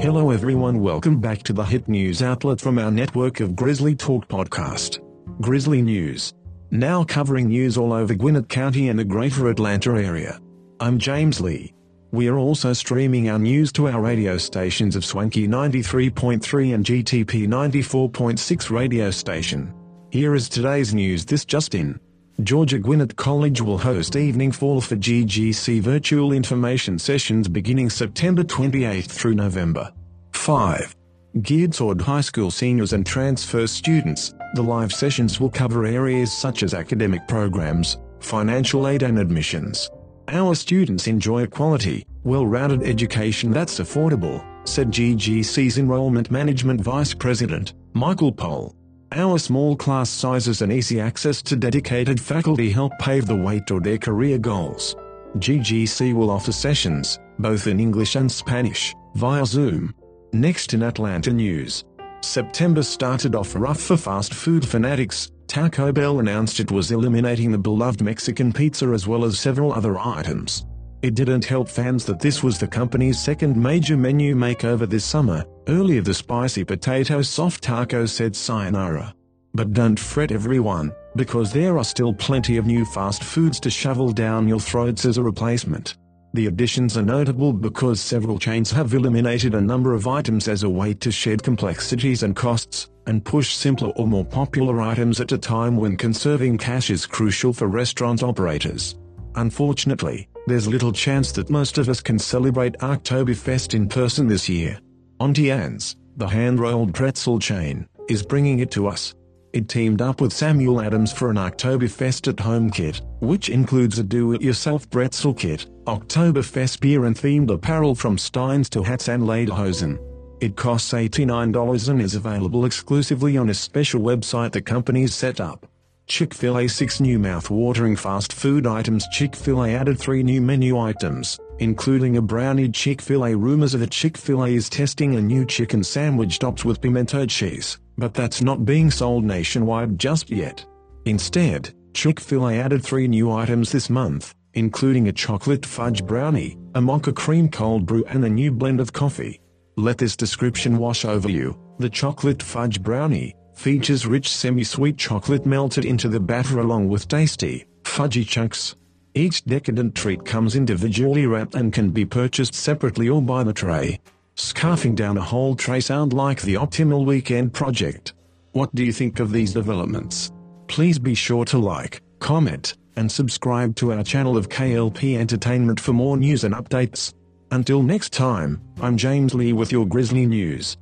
Hello everyone welcome back to the hit news outlet from our network of Grizzly Talk podcast. Grizzly News. Now covering news all over Gwinnett County and the greater Atlanta area. I'm James Lee. We are also streaming our news to our radio stations of Swanky 93.3 and GTP 94.6 radio station. Here is today's news this just in. Georgia Gwinnett College will host Evening Fall for GGC virtual information sessions beginning September 28 through November 5. Geared toward high school seniors and transfer students, the live sessions will cover areas such as academic programs, financial aid and admissions. Our students enjoy a quality, well-rounded education that's affordable, said GGC's Enrollment Management Vice President, Michael Pohl. Our small class sizes and easy access to dedicated faculty help pave the way toward their career goals. GGC will offer sessions, both in English and Spanish, via Zoom. Next in Atlanta news. September started off rough for fast food fanatics. Taco Bell announced it was eliminating the beloved Mexican pizza as well as several other items. It didn't help fans that this was the company's second major menu makeover this summer. Earlier the spicy potato soft taco said sayonara. But don't fret everyone, because there are still plenty of new fast foods to shovel down your throats as a replacement. The additions are notable because several chains have eliminated a number of items as a way to shed complexities and costs, and push simpler or more popular items at a time when conserving cash is crucial for restaurant operators. Unfortunately, there's little chance that most of us can celebrate Oktoberfest in person this year. Auntie Anne's, the hand-rolled pretzel chain, is bringing it to us. It teamed up with Samuel Adams for an Oktoberfest at home kit, which includes a do-it-yourself pretzel kit, Oktoberfest beer and themed apparel from Steins to hats and lederhosen. It costs $89 and is available exclusively on a special website the company's set up. Chick-fil-A 6 new mouth-watering fast food items Chick-fil-A added 3 new menu items, including a brownie Chick-fil-A rumors are that Chick-fil-A is testing a new chicken sandwich topped with pimento cheese, but that's not being sold nationwide just yet. Instead, Chick-fil-A added 3 new items this month, including a chocolate fudge brownie, a mocha cream cold brew and a new blend of coffee. Let this description wash over you. The chocolate fudge brownie, features rich semi-sweet chocolate melted into the batter along with tasty, fudgy chunks. Each decadent treat comes individually wrapped and can be purchased separately or by the tray. Scarfing down a whole tray sound like the optimal weekend project. What do you think of these developments? Please be sure to like, comment, and subscribe to our channel of KLP Entertainment for more news and updates. Until next time, I'm James Lee with your Grizzly News.